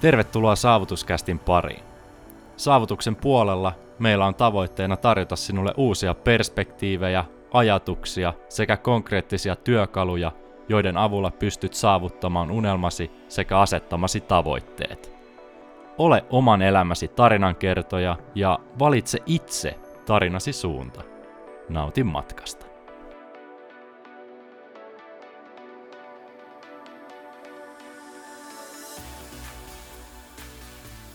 Tervetuloa Saavutuskästin pariin. Saavutuksen puolella meillä on tavoitteena tarjota sinulle uusia perspektiivejä, ajatuksia sekä konkreettisia työkaluja, joiden avulla pystyt saavuttamaan unelmasi sekä asettamasi tavoitteet. Ole oman elämäsi tarinankertoja ja valitse itse tarinasi suunta. Nautin matkasta.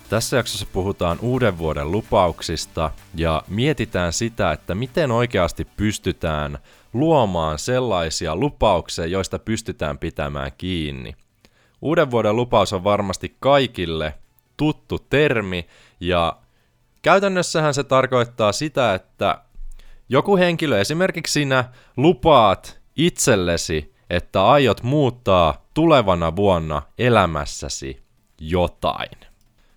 Tässä jaksossa puhutaan uuden vuoden lupauksista ja mietitään sitä, että miten oikeasti pystytään luomaan sellaisia lupauksia, joista pystytään pitämään kiinni. Uuden vuoden lupaus on varmasti kaikille tuttu termi ja käytännössähän se tarkoittaa sitä, että joku henkilö, esimerkiksi sinä, lupaat itsellesi, että aiot muuttaa tulevana vuonna elämässäsi jotain.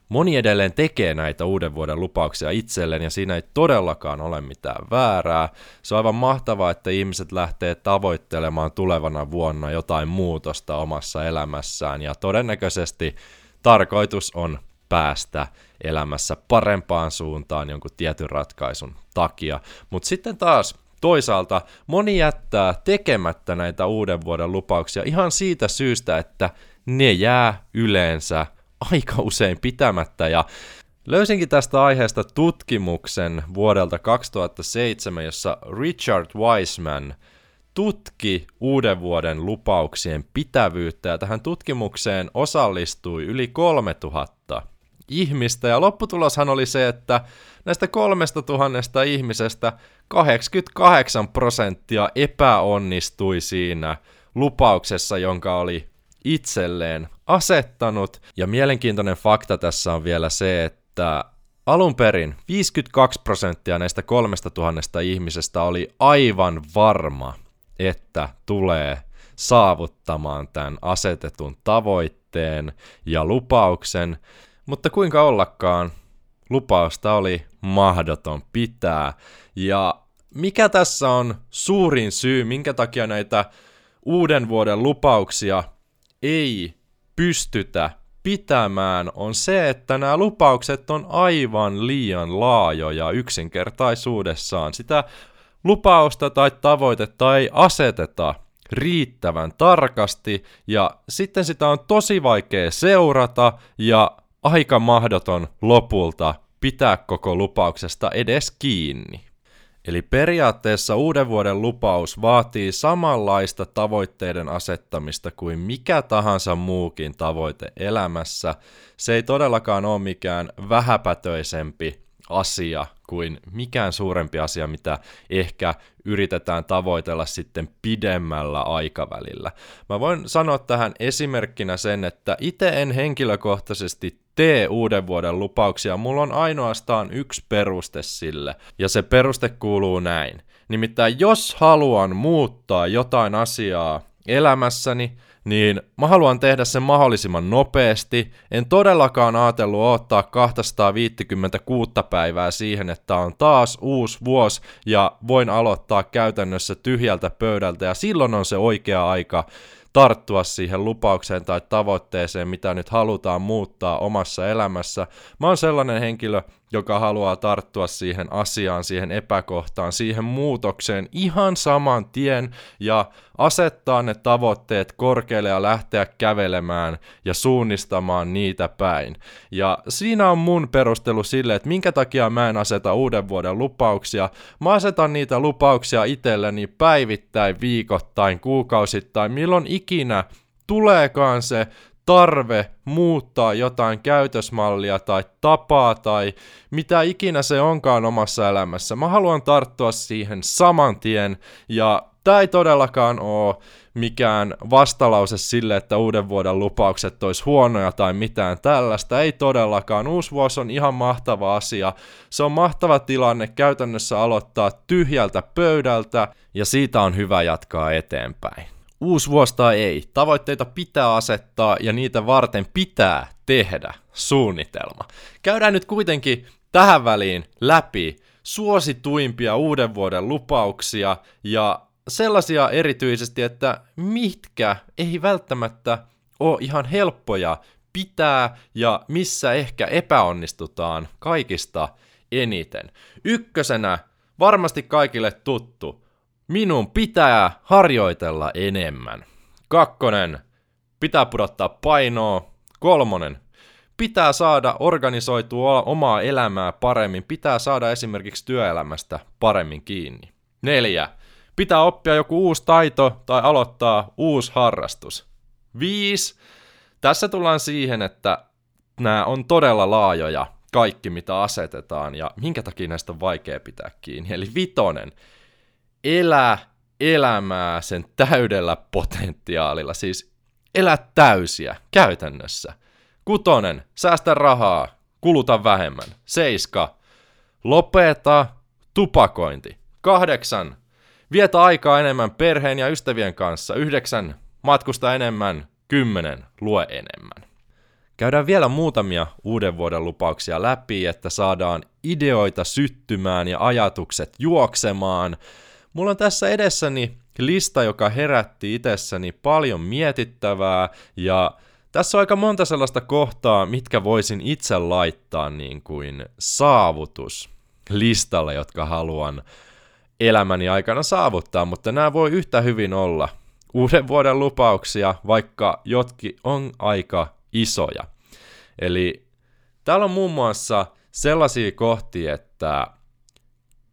Moni edelleen tekee näitä uuden vuoden lupauksia itselleen ja siinä ei todellakaan ole mitään väärää. Se on aivan mahtavaa, että ihmiset lähtee tavoittelemaan tulevana vuonna jotain muutosta omassa elämässään ja todennäköisesti tarkoitus on päästä elämässä parempaan suuntaan jonkun tietyn ratkaisun takia. Mutta sitten taas toisaalta moni jättää tekemättä näitä uuden vuoden lupauksia ihan siitä syystä, että ne jää yleensä aika usein pitämättä. Ja Löysinkin tästä aiheesta tutkimuksen vuodelta 2007, jossa Richard Wiseman tutki uuden vuoden lupauksien pitävyyttä. Ja tähän tutkimukseen osallistui yli 3000 ihmistä. Ja lopputuloshan oli se, että näistä kolmesta tuhannesta ihmisestä 88 prosenttia epäonnistui siinä lupauksessa, jonka oli itselleen asettanut. Ja mielenkiintoinen fakta tässä on vielä se, että alun perin 52 prosenttia näistä kolmesta tuhannesta ihmisestä oli aivan varma, että tulee saavuttamaan tämän asetetun tavoitteen ja lupauksen, mutta kuinka ollakaan, lupausta oli mahdoton pitää. Ja mikä tässä on suurin syy, minkä takia näitä uuden vuoden lupauksia ei pystytä pitämään, on se, että nämä lupaukset on aivan liian laajoja yksinkertaisuudessaan. Sitä lupausta tai tavoitetta ei aseteta riittävän tarkasti ja sitten sitä on tosi vaikea seurata ja aika mahdoton lopulta pitää koko lupauksesta edes kiinni. Eli periaatteessa uuden vuoden lupaus vaatii samanlaista tavoitteiden asettamista kuin mikä tahansa muukin tavoite elämässä. Se ei todellakaan ole mikään vähäpätöisempi asia kuin mikään suurempi asia, mitä ehkä yritetään tavoitella sitten pidemmällä aikavälillä. Mä voin sanoa tähän esimerkkinä sen, että itse en henkilökohtaisesti tee uuden vuoden lupauksia, mulla on ainoastaan yksi peruste sille, ja se peruste kuuluu näin. Nimittäin jos haluan muuttaa jotain asiaa elämässäni, niin mä haluan tehdä sen mahdollisimman nopeasti. En todellakaan ajatellut ottaa 256 päivää siihen, että on taas uusi vuosi ja voin aloittaa käytännössä tyhjältä pöydältä ja silloin on se oikea aika tarttua siihen lupaukseen tai tavoitteeseen, mitä nyt halutaan muuttaa omassa elämässä. Mä oon sellainen henkilö, joka haluaa tarttua siihen asiaan, siihen epäkohtaan, siihen muutokseen ihan saman tien ja asettaa ne tavoitteet korkealle ja lähteä kävelemään ja suunnistamaan niitä päin. Ja siinä on mun perustelu sille, että minkä takia mä en aseta uuden vuoden lupauksia. Mä asetan niitä lupauksia itselleni päivittäin, viikoittain, kuukausittain, milloin ikinä tuleekaan se tarve muuttaa jotain käytösmallia tai tapaa tai mitä ikinä se onkaan omassa elämässä. Mä haluan tarttua siihen saman tien ja tämä ei todellakaan ole mikään vastalause sille, että uuden vuoden lupaukset olisi huonoja tai mitään tällaista. Ei todellakaan. Uusi vuosi on ihan mahtava asia. Se on mahtava tilanne käytännössä aloittaa tyhjältä pöydältä ja siitä on hyvä jatkaa eteenpäin. Uusi vuosi tai ei, tavoitteita pitää asettaa ja niitä varten pitää tehdä suunnitelma. Käydään nyt kuitenkin tähän väliin läpi suosituimpia uuden vuoden lupauksia ja sellaisia erityisesti, että mitkä ei välttämättä ole ihan helppoja pitää ja missä ehkä epäonnistutaan kaikista eniten. Ykkösenä varmasti kaikille tuttu. Minun pitää harjoitella enemmän. Kakkonen, pitää pudottaa painoa. Kolmonen, pitää saada organisoitua omaa elämää paremmin, pitää saada esimerkiksi työelämästä paremmin kiinni. Neljä, pitää oppia joku uusi taito tai aloittaa uusi harrastus. Viisi, tässä tullaan siihen, että nämä on todella laajoja, kaikki mitä asetetaan, ja minkä takia näistä on vaikea pitää kiinni. Eli vitonen, elä elämää sen täydellä potentiaalilla, siis elä täysiä käytännössä. Kutonen, säästä rahaa, kuluta vähemmän. Seiska, lopeta tupakointi. Kahdeksan, vietä aikaa enemmän perheen ja ystävien kanssa. Yhdeksän, matkusta enemmän. Kymmenen, lue enemmän. Käydään vielä muutamia uuden vuoden lupauksia läpi, että saadaan ideoita syttymään ja ajatukset juoksemaan. Mulla on tässä edessäni lista, joka herätti itsessäni paljon mietittävää ja tässä on aika monta sellaista kohtaa, mitkä voisin itse laittaa niin kuin saavutus listalle, jotka haluan elämäni aikana saavuttaa, mutta nämä voi yhtä hyvin olla uuden vuoden lupauksia, vaikka jotkin on aika isoja. Eli täällä on muun muassa sellaisia kohtia, että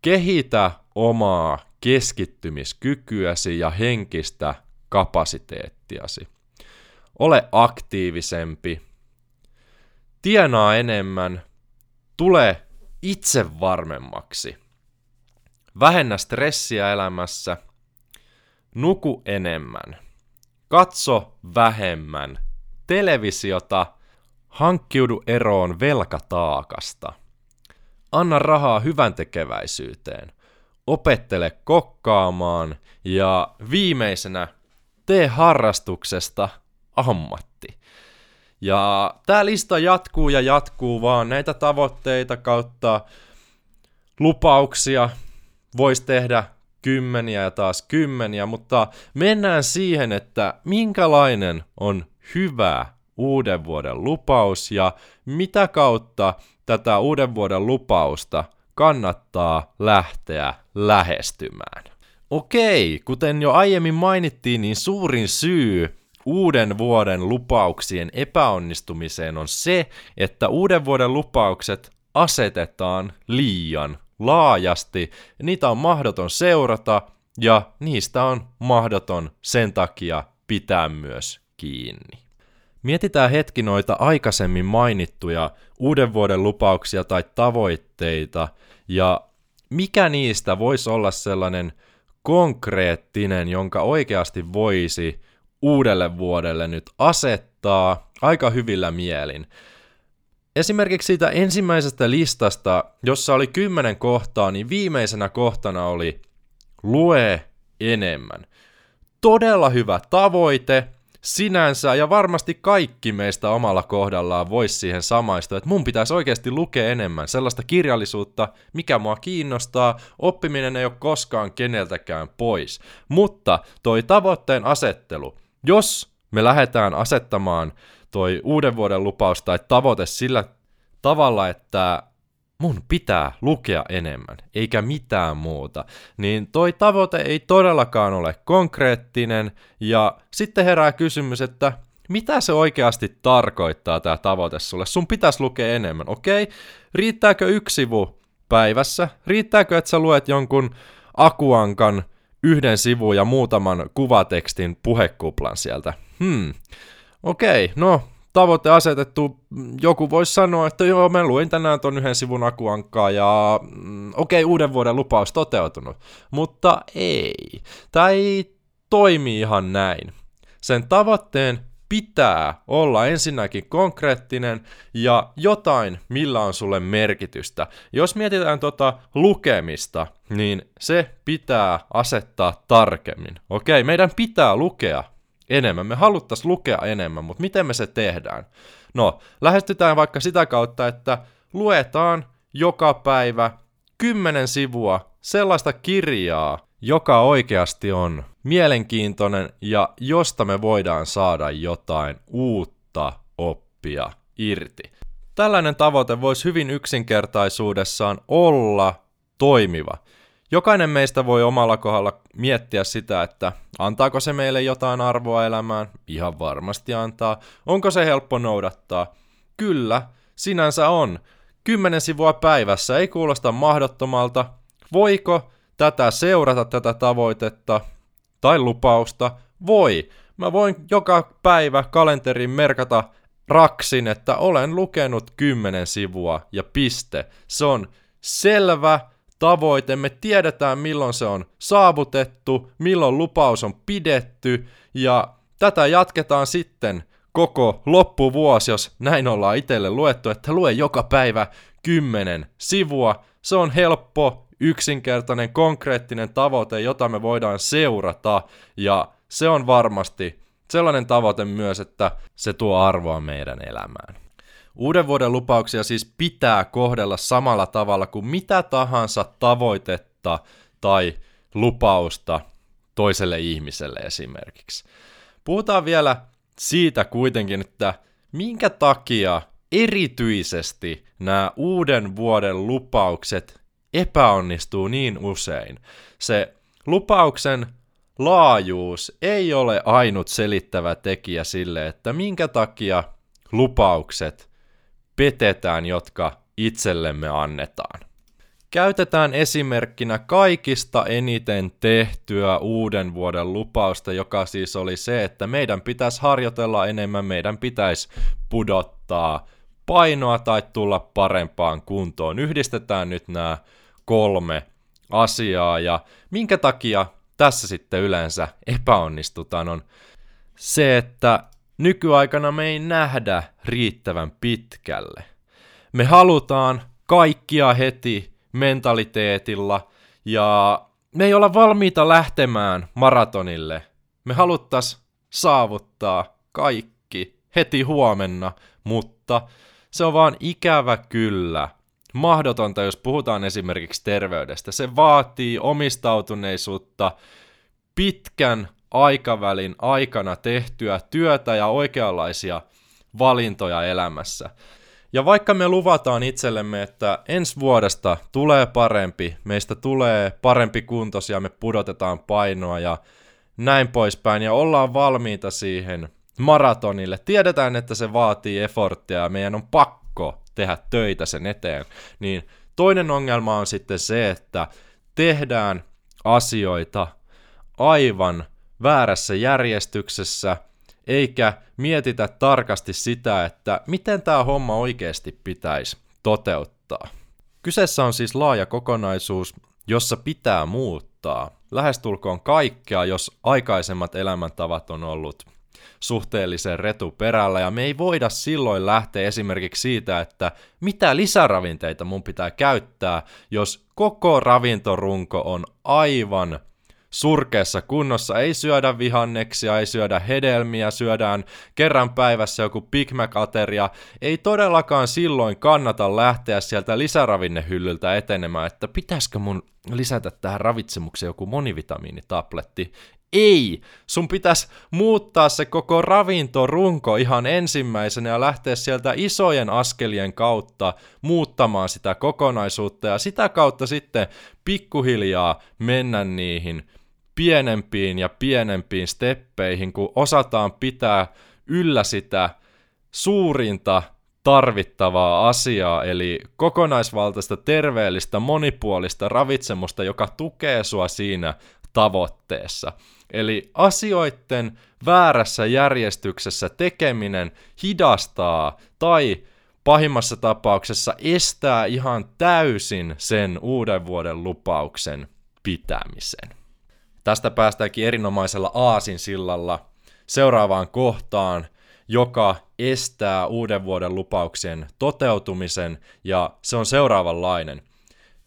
kehitä omaa keskittymiskykyäsi ja henkistä kapasiteettiasi. Ole aktiivisempi, tienaa enemmän, tule itse varmemmaksi. Vähennä stressiä elämässä, nuku enemmän, katso vähemmän. Televisiota, hankkiudu eroon velkataakasta. Anna rahaa hyvän tekeväisyyteen, opettele kokkaamaan ja viimeisenä tee harrastuksesta ammatti. Ja tämä lista jatkuu ja jatkuu vaan näitä tavoitteita kautta lupauksia voisi tehdä kymmeniä ja taas kymmeniä, mutta mennään siihen, että minkälainen on hyvä uuden vuoden lupaus ja mitä kautta tätä uuden vuoden lupausta kannattaa lähteä lähestymään. Okei, kuten jo aiemmin mainittiin, niin suurin syy uuden vuoden lupauksien epäonnistumiseen on se, että uuden vuoden lupaukset asetetaan liian laajasti, niitä on mahdoton seurata ja niistä on mahdoton sen takia pitää myös kiinni. Mietitään hetki noita aikaisemmin mainittuja uuden vuoden lupauksia tai tavoitteita ja mikä niistä voisi olla sellainen konkreettinen, jonka oikeasti voisi uudelle vuodelle nyt asettaa aika hyvillä mielin. Esimerkiksi siitä ensimmäisestä listasta, jossa oli kymmenen kohtaa, niin viimeisenä kohtana oli lue enemmän. Todella hyvä tavoite sinänsä, ja varmasti kaikki meistä omalla kohdallaan voisi siihen samaistua, että mun pitäisi oikeasti lukea enemmän sellaista kirjallisuutta, mikä mua kiinnostaa, oppiminen ei ole koskaan keneltäkään pois. Mutta toi tavoitteen asettelu, jos me lähdetään asettamaan toi uuden vuoden lupaus tai tavoite sillä tavalla, että mun pitää lukea enemmän, eikä mitään muuta, niin toi tavoite ei todellakaan ole konkreettinen, ja sitten herää kysymys, että mitä se oikeasti tarkoittaa tämä tavoite sulle? Sun pitäisi lukea enemmän, okei? Okay? Riittääkö yksi sivu päivässä? Riittääkö, että sä luet jonkun akuankan yhden sivun ja muutaman kuvatekstin puhekuplan sieltä? Hmm, okei, okay, no tavoite asetettu, joku voisi sanoa, että joo, mä luin tänään ton yhden sivun akuankkaa ja mm, okei, okay, uuden vuoden lupaus toteutunut. Mutta ei. Tämä ei toimi ihan näin. Sen tavoitteen pitää olla ensinnäkin konkreettinen ja jotain, millä on sulle merkitystä. Jos mietitään tota lukemista, niin se pitää asettaa tarkemmin. Okei, meidän pitää lukea enemmän. Me haluttaisiin lukea enemmän, mutta miten me se tehdään? No, lähestytään vaikka sitä kautta, että luetaan joka päivä kymmenen sivua sellaista kirjaa, joka oikeasti on mielenkiintoinen ja josta me voidaan saada jotain uutta oppia irti. Tällainen tavoite voisi hyvin yksinkertaisuudessaan olla toimiva. Jokainen meistä voi omalla kohdalla miettiä sitä, että antaako se meille jotain arvoa elämään. Ihan varmasti antaa. Onko se helppo noudattaa? Kyllä, sinänsä on. Kymmenen sivua päivässä ei kuulosta mahdottomalta. Voiko tätä seurata, tätä tavoitetta tai lupausta? Voi. Mä voin joka päivä kalenteriin merkata raksin, että olen lukenut kymmenen sivua ja piste. Se on selvä tavoite, me tiedetään milloin se on saavutettu, milloin lupaus on pidetty ja tätä jatketaan sitten koko loppuvuosi, jos näin ollaan itselle luettu, että lue joka päivä kymmenen sivua. Se on helppo, yksinkertainen, konkreettinen tavoite, jota me voidaan seurata ja se on varmasti sellainen tavoite myös, että se tuo arvoa meidän elämään. Uuden vuoden lupauksia siis pitää kohdella samalla tavalla kuin mitä tahansa tavoitetta tai lupausta toiselle ihmiselle esimerkiksi. Puhutaan vielä siitä kuitenkin, että minkä takia erityisesti nämä uuden vuoden lupaukset epäonnistuu niin usein. Se lupauksen laajuus ei ole ainut selittävä tekijä sille, että minkä takia lupaukset petetään, jotka itsellemme annetaan. Käytetään esimerkkinä kaikista eniten tehtyä uuden vuoden lupausta, joka siis oli se, että meidän pitäisi harjoitella enemmän, meidän pitäisi pudottaa painoa tai tulla parempaan kuntoon. Yhdistetään nyt nämä kolme asiaa ja minkä takia tässä sitten yleensä epäonnistutaan on se, että nykyaikana me ei nähdä riittävän pitkälle. Me halutaan kaikkia heti mentaliteetilla ja me ei olla valmiita lähtemään maratonille. Me haluttais saavuttaa kaikki heti huomenna, mutta se on vaan ikävä kyllä mahdotonta, jos puhutaan esimerkiksi terveydestä. Se vaatii omistautuneisuutta, pitkän aikavälin aikana tehtyä työtä ja oikeanlaisia valintoja elämässä. Ja vaikka me luvataan itsellemme, että ensi vuodesta tulee parempi, meistä tulee parempi kuntoisia, me pudotetaan painoa ja näin poispäin, ja ollaan valmiita siihen maratonille. Tiedetään, että se vaatii efforttia ja meidän on pakko tehdä töitä sen eteen. Niin toinen ongelma on sitten se, että tehdään asioita aivan väärässä järjestyksessä, eikä mietitä tarkasti sitä, että miten tämä homma oikeasti pitäisi toteuttaa. Kyseessä on siis laaja kokonaisuus, jossa pitää muuttaa lähestulkoon kaikkea, jos aikaisemmat elämäntavat on ollut suhteellisen retuperällä, ja me ei voida silloin lähteä esimerkiksi siitä, että mitä lisäravinteita mun pitää käyttää, jos koko ravintorunko on aivan surkeassa kunnossa, ei syödä vihanneksia, ei syödä hedelmiä, syödään kerran päivässä joku Big Mac-ateria, ei todellakaan silloin kannata lähteä sieltä lisäravinnehyllyltä etenemään, että pitäisikö mun lisätä tähän ravitsemukseen joku monivitamiinitabletti. Ei! Sun pitäisi muuttaa se koko ravintorunko ihan ensimmäisenä ja lähteä sieltä isojen askelien kautta muuttamaan sitä kokonaisuutta ja sitä kautta sitten pikkuhiljaa mennä niihin pienempiin ja pienempiin steppeihin, kun osataan pitää yllä sitä suurinta tarvittavaa asiaa, eli kokonaisvaltaista, terveellistä, monipuolista ravitsemusta, joka tukee sua siinä tavoitteessa. Eli asioiden väärässä järjestyksessä tekeminen hidastaa tai pahimmassa tapauksessa estää ihan täysin sen uuden vuoden lupauksen pitämisen. Tästä päästäänkin erinomaisella aasinsillalla seuraavaan kohtaan, joka estää uuden vuoden lupauksien toteutumisen, ja se on seuraavanlainen.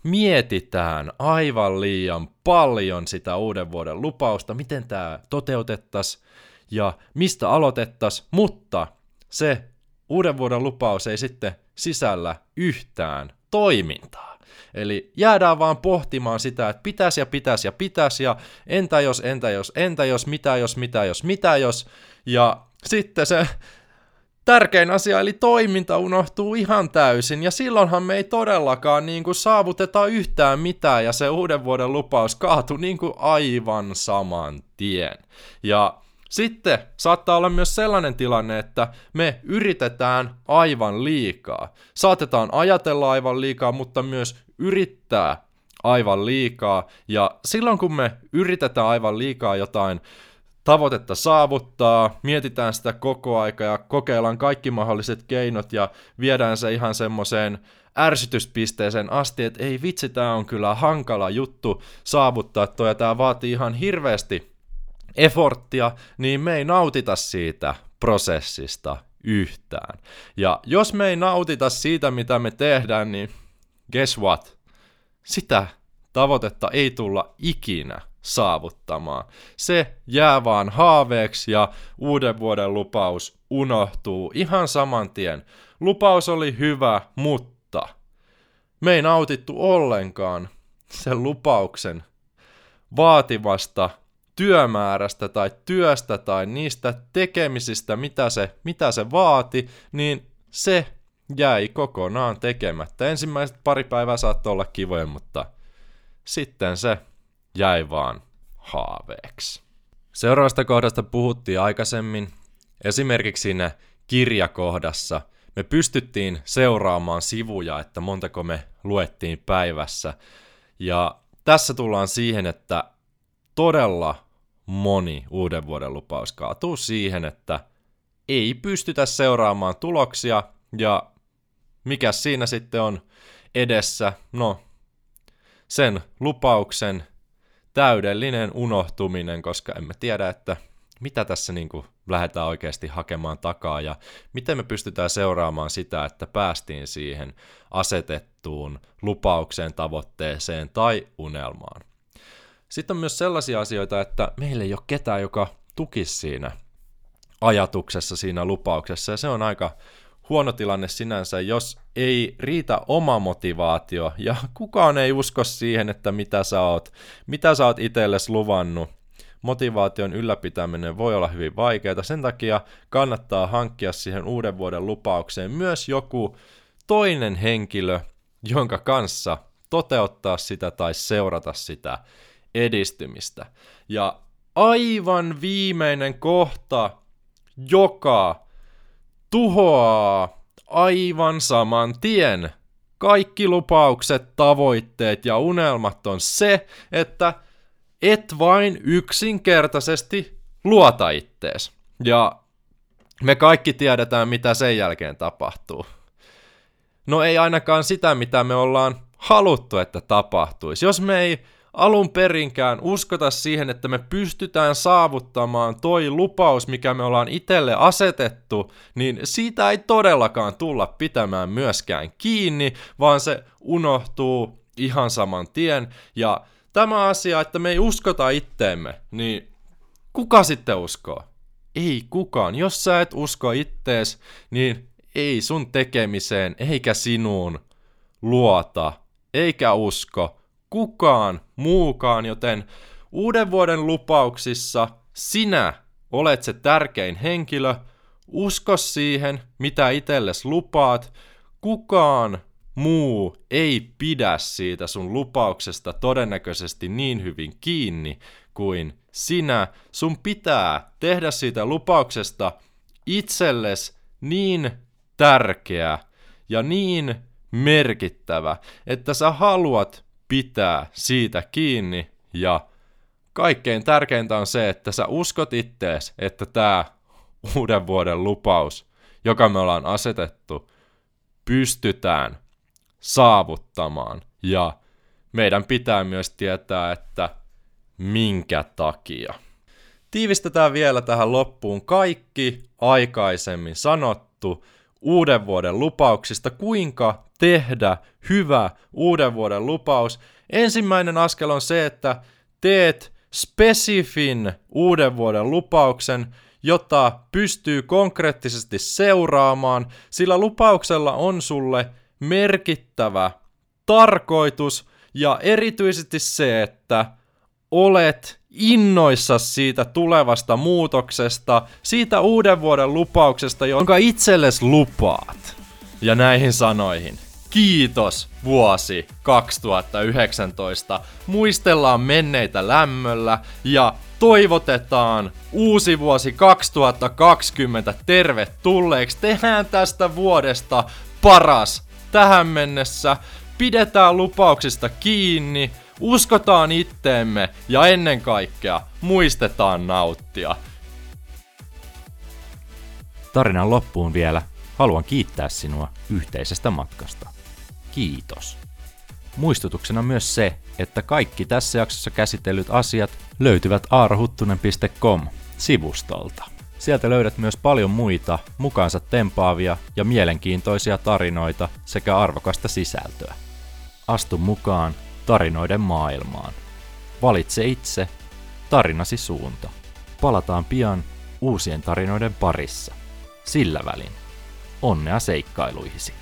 Mietitään aivan liian paljon sitä uuden vuoden lupausta, miten tämä toteutettaisiin ja mistä aloitettaisiin, mutta se uuden vuoden lupaus ei sitten sisällä yhtään toimintaa. Eli jäädään vaan pohtimaan sitä, että pitäisi ja pitäisi ja pitäisi ja entä jos, entä jos, entä jos, mitä jos, mitä jos, mitä jos. Ja sitten se tärkein asia, eli toiminta unohtuu ihan täysin, ja silloinhan me ei todellakaan niin kuin saavuteta yhtään mitään, ja se uuden vuoden lupaus kaatui niin kuin aivan saman tien. Ja sitten saattaa olla myös sellainen tilanne, että me yritetään aivan liikaa. Saatetaan ajatella aivan liikaa, mutta myös yrittää aivan liikaa. Ja silloin kun me yritetään aivan liikaa jotain tavoitetta saavuttaa, mietitään sitä koko aika ja kokeillaan kaikki mahdolliset keinot ja viedään se ihan semmoiseen ärsytyspisteeseen asti, että ei vitsi, tämä on kyllä hankala juttu saavuttaa toi ja tämä vaatii ihan hirveästi efforttia, niin me ei nautita siitä prosessista yhtään. Ja jos me ei nautita siitä, mitä me tehdään, niin guess what? Sitä tavoitetta ei tulla ikinä saavuttamaan. Se jää vaan haaveeksi ja uuden vuoden lupaus unohtuu ihan saman tien. Lupaus oli hyvä, mutta me ei nautittu ollenkaan sen lupauksen vaativasta työmäärästä tai työstä tai niistä tekemisistä, mitä se, mitä se vaati, niin se jäi kokonaan tekemättä. Ensimmäiset pari päivää saattoi olla kivoja, mutta sitten se jäi vaan haaveeksi. Seuraavasta kohdasta puhuttiin aikaisemmin. Esimerkiksi siinä kirjakohdassa me pystyttiin seuraamaan sivuja, että montako me luettiin päivässä. Ja tässä tullaan siihen, että todella moni uuden vuoden lupaus kaatuu siihen, että ei pystytä seuraamaan tuloksia ja mikä siinä sitten on edessä? No, sen lupauksen täydellinen unohtuminen, koska emme tiedä, että mitä tässä niin kuin lähdetään oikeasti hakemaan takaa ja miten me pystytään seuraamaan sitä, että päästiin siihen asetettuun lupaukseen, tavoitteeseen tai unelmaan. Sitten on myös sellaisia asioita, että meillä ei ole ketään, joka tukisi siinä ajatuksessa, siinä lupauksessa, ja se on aika huono tilanne sinänsä, jos ei riitä oma motivaatio, ja kukaan ei usko siihen, että mitä sä oot, mitä sä oot itsellesi luvannut. Motivaation ylläpitäminen voi olla hyvin vaikeaa, sen takia kannattaa hankkia siihen uuden vuoden lupaukseen myös joku toinen henkilö, jonka kanssa toteuttaa sitä tai seurata sitä edistymistä. Ja aivan viimeinen kohta, joka tuhoaa aivan saman tien kaikki lupaukset, tavoitteet ja unelmat on se, että et vain yksinkertaisesti luota ittees. Ja me kaikki tiedetään, mitä sen jälkeen tapahtuu. No ei ainakaan sitä, mitä me ollaan haluttu, että tapahtuisi. Jos me ei alun perinkään uskota siihen, että me pystytään saavuttamaan toi lupaus, mikä me ollaan itselle asetettu, niin siitä ei todellakaan tulla pitämään myöskään kiinni, vaan se unohtuu ihan saman tien. Ja tämä asia, että me ei uskota itteemme, niin kuka sitten uskoo? Ei kukaan. Jos sä et usko ittees, niin ei sun tekemiseen eikä sinuun luota, eikä usko, kukaan muukaan, joten uuden vuoden lupauksissa sinä olet se tärkein henkilö, usko siihen, mitä itselles lupaat, kukaan muu ei pidä siitä sun lupauksesta todennäköisesti niin hyvin kiinni kuin sinä. Sun pitää tehdä siitä lupauksesta itselles niin tärkeä ja niin merkittävä, että sä haluat pitää siitä kiinni ja kaikkein tärkeintä on se, että sä uskot ittees, että tämä uuden vuoden lupaus, joka me ollaan asetettu, pystytään saavuttamaan. Ja meidän pitää myös tietää, että minkä takia. Tiivistetään vielä tähän loppuun kaikki aikaisemmin sanottu uuden vuoden lupauksista, kuinka tehdä hyvä uuden vuoden lupaus. Ensimmäinen askel on se, että teet spesifin uuden vuoden lupauksen, jota pystyy konkreettisesti seuraamaan, sillä lupauksella on sulle merkittävä tarkoitus ja erityisesti se, että olet innoissa siitä tulevasta muutoksesta, siitä uuden vuoden lupauksesta, jonka itsellesi lupaat. Ja näihin sanoihin. Kiitos vuosi 2019. Muistellaan menneitä lämmöllä ja toivotetaan uusi vuosi 2020 tervetulleeksi. Tehdään tästä vuodesta paras tähän mennessä. Pidetään lupauksista kiinni, uskotaan itteemme ja ennen kaikkea muistetaan nauttia. Tarinan loppuun vielä haluan kiittää sinua yhteisestä matkasta. Kiitos. Muistutuksena myös se, että kaikki tässä jaksossa käsitellyt asiat löytyvät aarahuttunen.com-sivustolta. Sieltä löydät myös paljon muita mukaansa tempaavia ja mielenkiintoisia tarinoita sekä arvokasta sisältöä. Astu mukaan tarinoiden maailmaan. Valitse itse tarinasi suunta. Palataan pian uusien tarinoiden parissa. Sillä välin. Onnea seikkailuihisi.